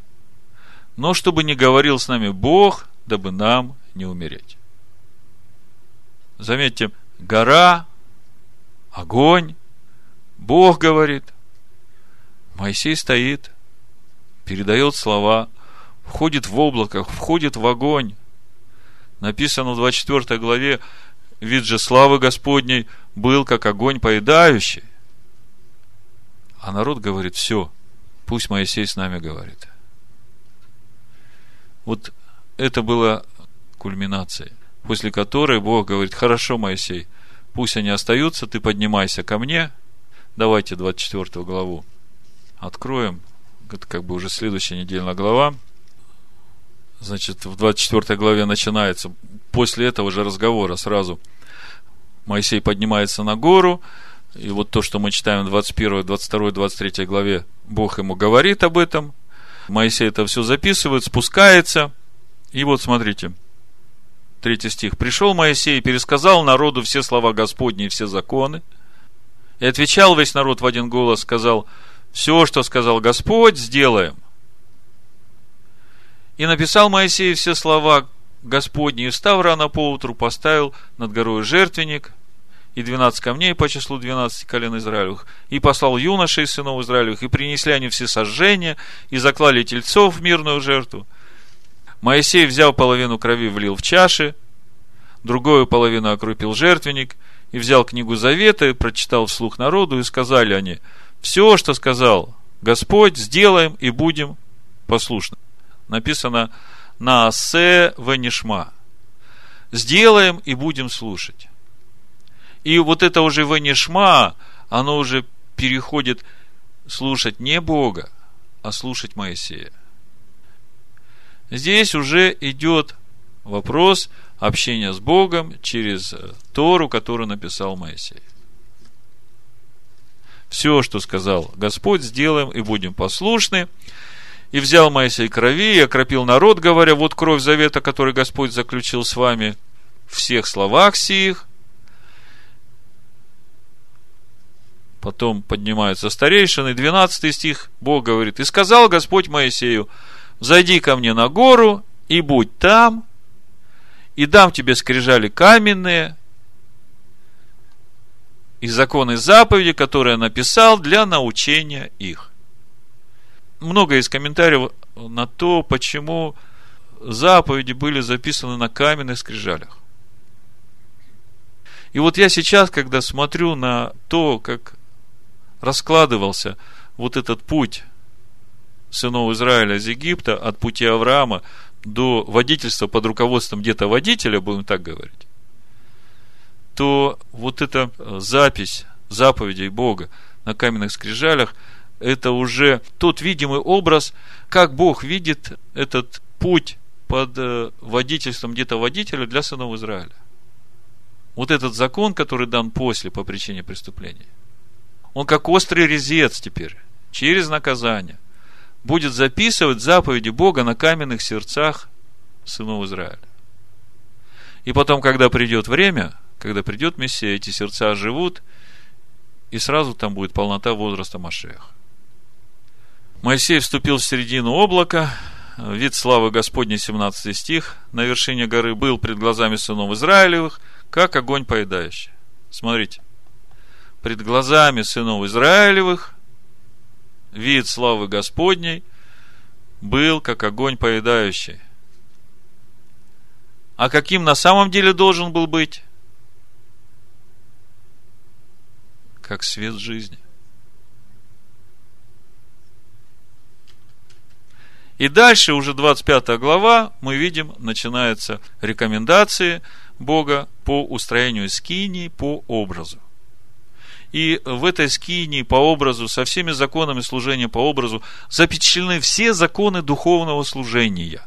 Но чтобы не говорил с нами Бог, дабы нам не умереть. Заметьте, гора, огонь, Бог говорит, Моисей стоит, передает слова – входит в облако, входит в огонь. Написано в 24 главе, вид же славы Господней был, как огонь поедающий. А народ говорит, все, пусть Моисей с нами говорит. Вот это было кульминацией, после которой Бог говорит, хорошо, Моисей, пусть они остаются, ты поднимайся ко мне. Давайте 24 главу откроем. Это как бы уже следующая недельная глава значит, в 24 главе начинается, после этого же разговора сразу Моисей поднимается на гору, и вот то, что мы читаем в 21, 22, 23 главе, Бог ему говорит об этом, Моисей это все записывает, спускается, и вот смотрите, третий стих. «Пришел Моисей и пересказал народу все слова Господни и все законы, и отвечал весь народ в один голос, сказал, все, что сказал Господь, сделаем. И написал Моисей все слова Господни, и встав рано поутру, поставил над горой жертвенник, и двенадцать камней по числу двенадцати колен Израилевых, и послал юношей сынов Израилевых, и принесли они все сожжения, и заклали тельцов в мирную жертву. Моисей взял половину крови, влил в чаши, другую половину окрупил жертвенник, и взял книгу Завета, и прочитал вслух народу, и сказали они, все, что сказал Господь, сделаем и будем послушны. Написано на асе венишма. Сделаем и будем слушать. И вот это уже венишма, оно уже переходит слушать не Бога, а слушать Моисея. Здесь уже идет вопрос общения с Богом через Тору, которую написал Моисей. Все, что сказал Господь, сделаем и будем послушны. И взял Моисей крови и окропил народ, говоря, вот кровь завета, который Господь заключил с вами, всех словах сих. Потом поднимаются старейшины, 12 стих, Бог говорит, и сказал Господь Моисею, зайди ко мне на гору и будь там, и дам тебе скрижали каменные, и законы заповеди, которые написал для научения их. Много из комментариев на то, почему заповеди были записаны на каменных скрижалях. И вот я сейчас, когда смотрю на то, как раскладывался вот этот путь сынов Израиля из Египта от пути Авраама до водительства под руководством где-то водителя, будем так говорить, то вот эта запись заповедей Бога на каменных скрижалях, это уже тот видимый образ, как Бог видит этот путь под э, водительством где-то водителя для сынов Израиля. Вот этот закон, который дан после по причине преступления, он как острый резец теперь, через наказание, будет записывать заповеди Бога на каменных сердцах сынов Израиля. И потом, когда придет время, когда придет Мессия, эти сердца оживут, и сразу там будет полнота возраста Машех. Моисей вступил в середину облака, вид славы Господней, 17 стих, на вершине горы был пред глазами сынов Израилевых, как огонь поедающий. Смотрите, пред глазами сынов Израилевых вид славы Господней был, как огонь поедающий. А каким на самом деле должен был быть? как свет жизни. И дальше, уже 25 глава, мы видим, начинаются рекомендации Бога по устроению скинии по образу. И в этой скинии по образу, со всеми законами служения по образу, запечатлены все законы духовного служения.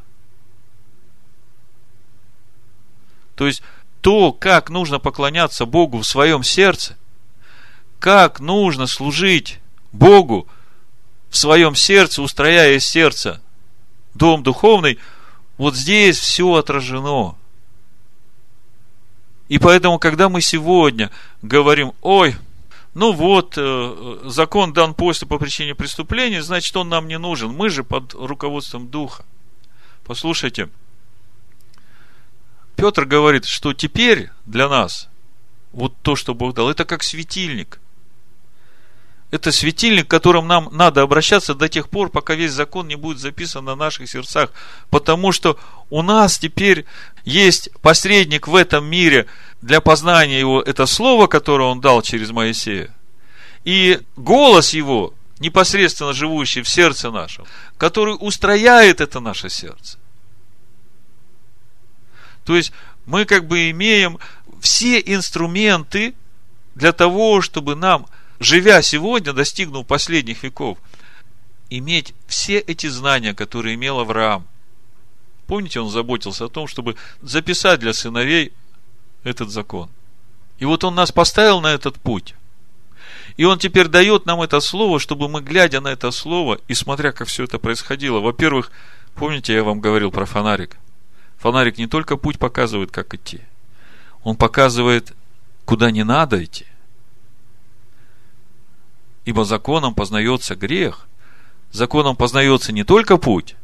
То есть, то, как нужно поклоняться Богу в своем сердце – как нужно служить Богу в своем сердце, устрояя из сердца дом духовный, вот здесь все отражено. И поэтому, когда мы сегодня говорим, ой, ну вот, э, закон дан после по причине преступления, значит, он нам не нужен. Мы же под руководством Духа. Послушайте, Петр говорит, что теперь для нас вот то, что Бог дал, это как светильник – это светильник, к которым нам надо обращаться до тех пор, пока весь закон не будет записан на наших сердцах. Потому что у нас теперь есть посредник в этом мире для познания его, это слово, которое он дал через Моисея. И голос его, непосредственно живущий в сердце нашем, который устрояет это наше сердце. То есть мы как бы имеем все инструменты для того, чтобы нам живя сегодня, достигнув последних веков, иметь все эти знания, которые имел Авраам. Помните, он заботился о том, чтобы записать для сыновей этот закон. И вот он нас поставил на этот путь. И он теперь дает нам это слово, чтобы мы, глядя на это слово, и смотря, как все это происходило, во-первых, помните, я вам говорил про фонарик. Фонарик не только путь показывает, как идти. Он показывает, куда не надо идти – Ибо законом познается грех. Законом познается не только путь,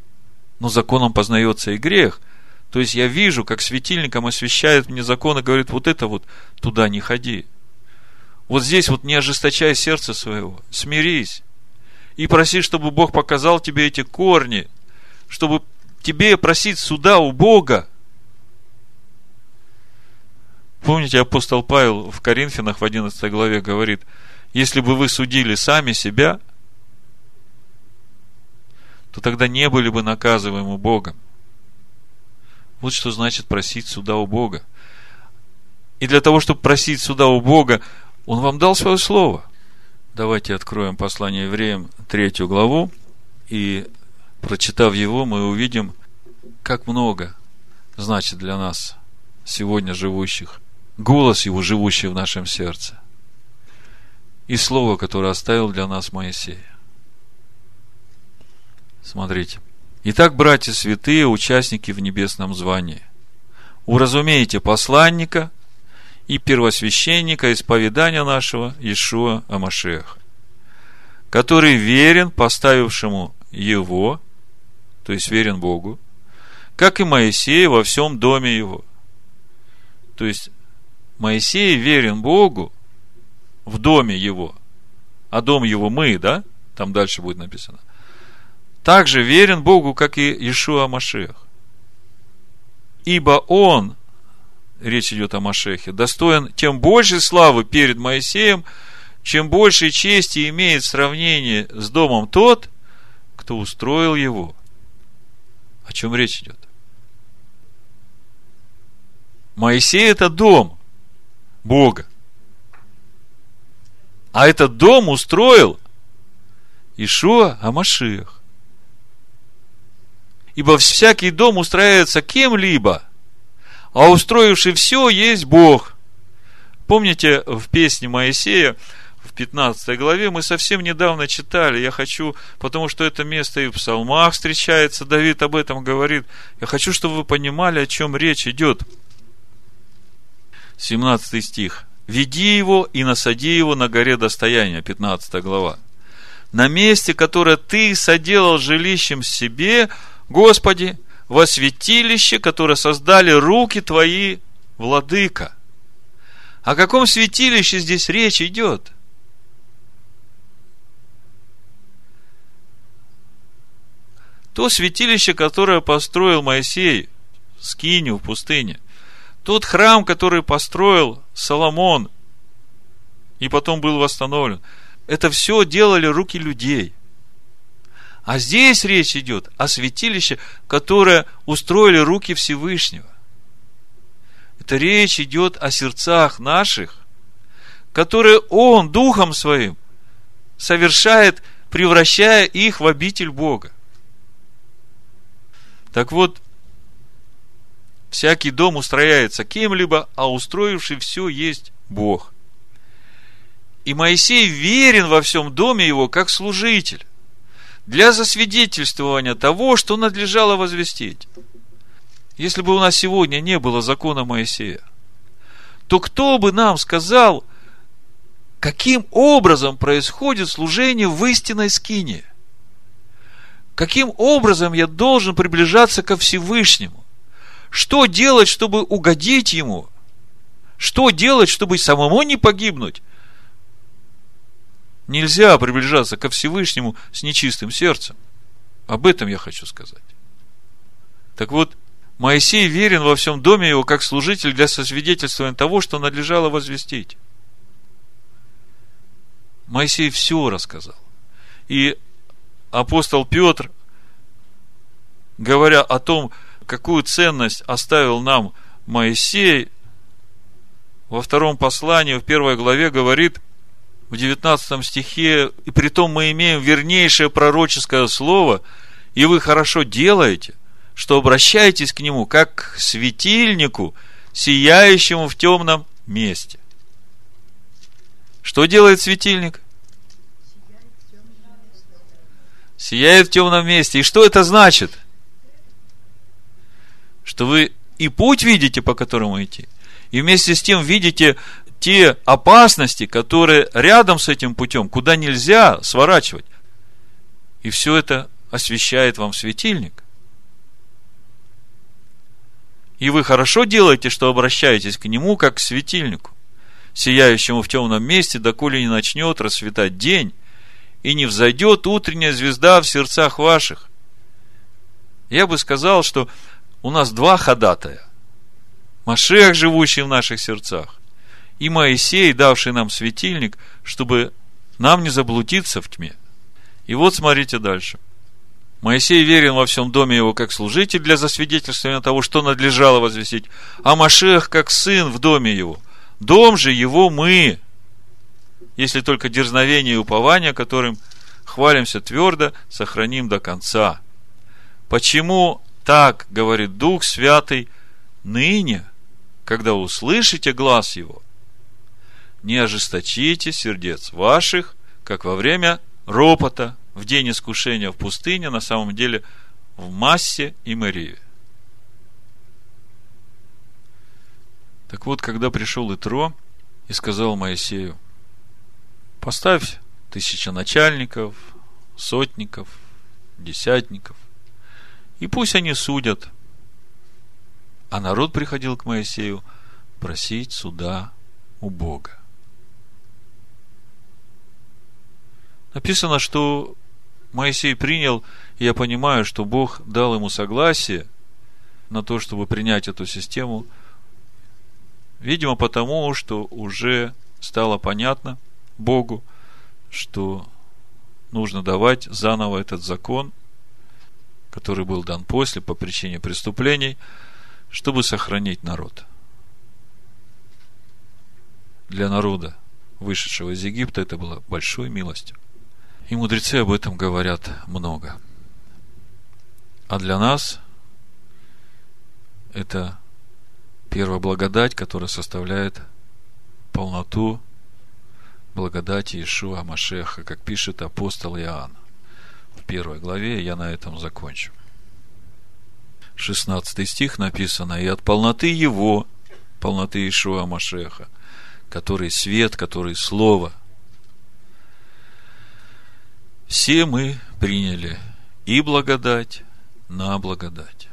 но законом познается и грех. То есть я вижу, как светильником освещает мне закон и говорит, вот это вот туда не ходи. Вот здесь вот не ожесточай сердце своего, смирись. И проси, чтобы Бог показал тебе эти корни, чтобы тебе просить суда у Бога. Помните, апостол Павел в Коринфянах в 11 главе говорит – если бы вы судили сами себя, то тогда не были бы наказываемы Богом. Вот что значит просить суда у Бога. И для того, чтобы просить суда у Бога, Он вам дал свое слово. Давайте откроем послание евреям, третью главу, и, прочитав его, мы увидим, как много значит для нас сегодня живущих, голос его, живущий в нашем сердце, и слово, которое оставил для нас Моисей. Смотрите. Итак, братья святые, участники в небесном звании, уразумейте посланника и первосвященника исповедания нашего Ишуа Амашех, который верен поставившему его, то есть верен Богу, как и Моисей во всем доме его. То есть, Моисей верен Богу в доме его, а дом его мы, да? Там дальше будет написано – также верен Богу, как и Иешуа Машех. Ибо он, речь идет о Машехе, достоин тем большей славы перед Моисеем, чем большей чести имеет сравнение с домом тот, кто устроил его. О чем речь идет? Моисей – это дом Бога. А этот дом устроил Ишуа Амашиах. Ибо всякий дом устраивается кем-либо, а устроивший все есть Бог. Помните в песне Моисея, в 15 главе мы совсем недавно читали, я хочу, потому что это место и в псалмах встречается, Давид об этом говорит, я хочу, чтобы вы понимали, о чем речь идет. 17 стих. «Веди его и насади его на горе достояния», 15 глава. «На месте, которое ты соделал жилищем себе, Господи, во святилище, которое создали руки Твои, Владыка. О каком святилище здесь речь идет? То святилище, которое построил Моисей, Скиню в пустыне. Тот храм, который построил Соломон и потом был восстановлен. Это все делали руки людей – а здесь речь идет о святилище, которое устроили руки Всевышнего. Это речь идет о сердцах наших, которые Он Духом Своим совершает, превращая их в обитель Бога. Так вот, всякий дом устрояется кем-либо, а устроивший все есть Бог. И Моисей верен во всем доме его, как служитель для засвидетельствования того, что надлежало возвестить. Если бы у нас сегодня не было закона Моисея, то кто бы нам сказал, каким образом происходит служение в истинной скине? Каким образом я должен приближаться ко Всевышнему? Что делать, чтобы угодить Ему? Что делать, чтобы самому не погибнуть? Нельзя приближаться ко Всевышнему с нечистым сердцем. Об этом я хочу сказать. Так вот, Моисей верен во всем доме его как служитель для сосвидетельствования того, что надлежало возвестить. Моисей все рассказал. И апостол Петр, говоря о том, какую ценность оставил нам Моисей, во втором послании, в первой главе говорит – в 19 стихе, и при том мы имеем вернейшее пророческое слово, и вы хорошо делаете, что обращаетесь к нему как к светильнику, сияющему в темном месте. Что делает светильник? Сияет в темном месте. И что это значит? Что вы и путь видите, по которому идти, и вместе с тем видите те опасности, которые рядом с этим путем, куда нельзя сворачивать. И все это освещает вам светильник. И вы хорошо делаете, что обращаетесь к нему, как к светильнику, сияющему в темном месте, доколе не начнет расцветать день, и не взойдет утренняя звезда в сердцах ваших. Я бы сказал, что у нас два ходатая. Машех, живущий в наших сердцах, и Моисей, давший нам светильник, чтобы нам не заблудиться в тьме. И вот смотрите дальше. Моисей верен во всем доме его как служитель для засвидетельствования того, что надлежало возвестить, а Машех как сын в доме его. Дом же его мы, если только дерзновение и упование, которым хвалимся твердо, сохраним до конца. Почему так, говорит Дух Святый, ныне, когда услышите глаз его, не ожесточите сердец ваших, как во время ропота в день искушения в пустыне, на самом деле в массе и Марии. Так вот, когда пришел Итро и сказал Моисею, поставь тысяча начальников, сотников, десятников, и пусть они судят. А народ приходил к Моисею просить суда у Бога. Написано, что Моисей принял, и я понимаю, что Бог дал ему согласие на то, чтобы принять эту систему, видимо, потому, что уже стало понятно Богу, что нужно давать заново этот закон, который был дан после по причине преступлений, чтобы сохранить народ. Для народа, вышедшего из Египта, это было большой милостью. И мудрецы об этом говорят много. А для нас это первая благодать, которая составляет полноту благодати Ишуа Машеха, как пишет апостол Иоанн первой главе, я на этом закончу. 16 стих написано, и от полноты его, полноты Ишуа Машеха, который свет, который слово – все мы приняли и благодать на благодать.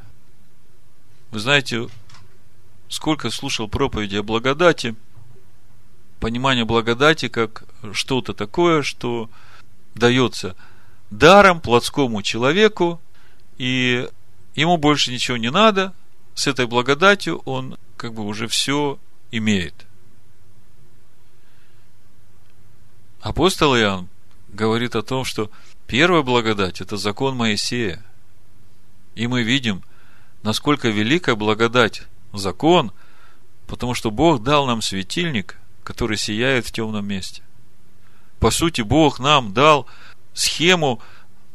Вы знаете, сколько слушал проповеди о благодати, понимание благодати как что-то такое, что дается даром плотскому человеку, и ему больше ничего не надо, с этой благодатью он как бы уже все имеет. Апостол Иоанн говорит о том, что первая благодать – это закон Моисея. И мы видим, насколько великая благодать закон, потому что Бог дал нам светильник, который сияет в темном месте. По сути, Бог нам дал схему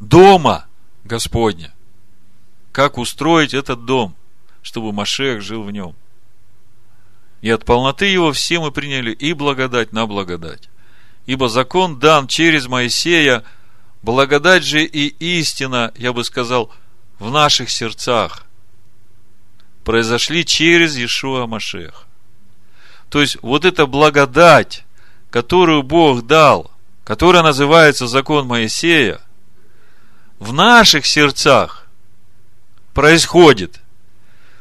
дома Господня. Как устроить этот дом, чтобы Машех жил в нем. И от полноты его все мы приняли и благодать на благодать. Ибо закон дан через Моисея, благодать же и истина, я бы сказал, в наших сердцах произошли через Иешуа Машех. То есть, вот эта благодать, которую Бог дал, которая называется закон Моисея, в наших сердцах происходит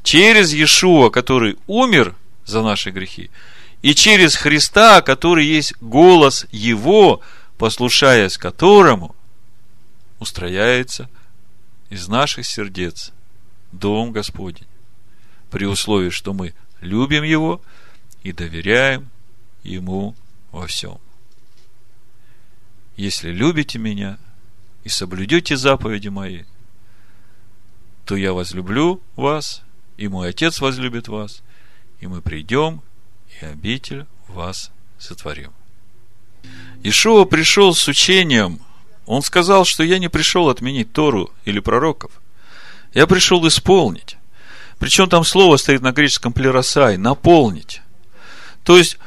через Иешуа, который умер за наши грехи, и через Христа, который есть голос Его, послушаясь которому устрояется из наших сердец Дом Господень, при условии, что мы любим Его и доверяем Ему во всем. Если любите меня и соблюдете заповеди мои, то я возлюблю вас, и мой Отец возлюбит вас, и мы придем и обитель вас сотворим. Ишуа пришел с учением. Он сказал, что я не пришел отменить Тору или пророков. Я пришел исполнить. Причем там слово стоит на греческом плеросай – наполнить. То есть,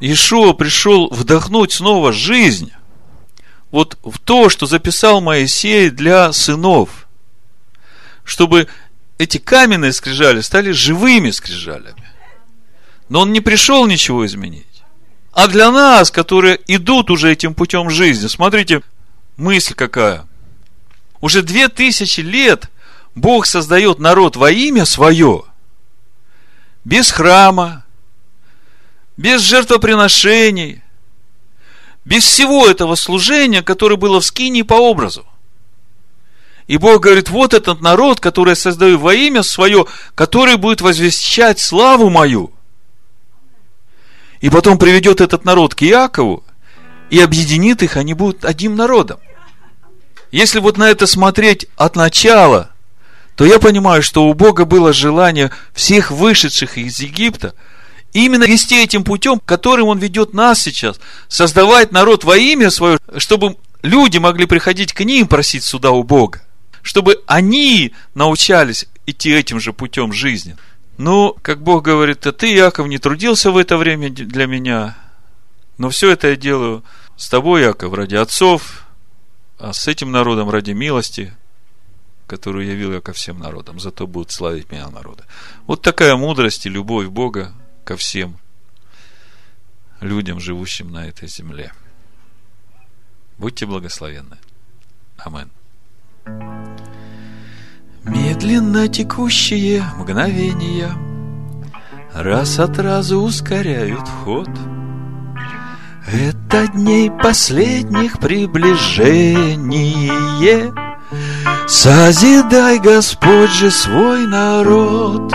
Ишуа пришел вдохнуть снова жизнь вот в то, что записал Моисей для сынов, чтобы эти каменные скрижали стали живыми скрижалями. Но он не пришел ничего изменить. А для нас, которые идут уже этим путем жизни, смотрите, мысль какая. Уже две тысячи лет Бог создает народ во имя свое, без храма, без жертвоприношений, без всего этого служения, которое было в Скинии по образу. И Бог говорит, вот этот народ, который я создаю во имя свое, который будет возвещать славу мою – и потом приведет этот народ к Иакову и объединит их, они будут одним народом. если вот на это смотреть от начала, то я понимаю, что у Бога было желание всех вышедших из Египта именно вести этим путем, которым Он ведет нас сейчас, создавать народ во имя свое, чтобы люди могли приходить к ним просить суда у Бога, чтобы они научались идти этим же путем жизни. Ну, как Бог говорит, а ты, Яков, не трудился в это время для меня, но все это я делаю с тобой, Яков, ради отцов, а с этим народом ради милости, которую явил я ко всем народам. Зато будут славить меня народы. Вот такая мудрость и любовь Бога ко всем людям, живущим на этой земле. Будьте благословенны. Амин. Медленно текущие мгновения Раз от раза ускоряют ход – это дней последних приближение. Созидай, Господь же, свой народ.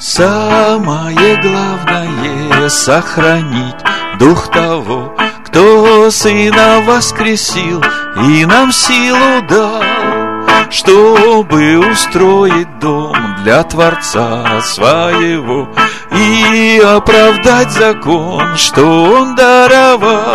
Самое главное — сохранить дух того, кто Сына воскресил и нам силу дал чтобы устроить дом для Творца своего и оправдать закон, что Он даровал.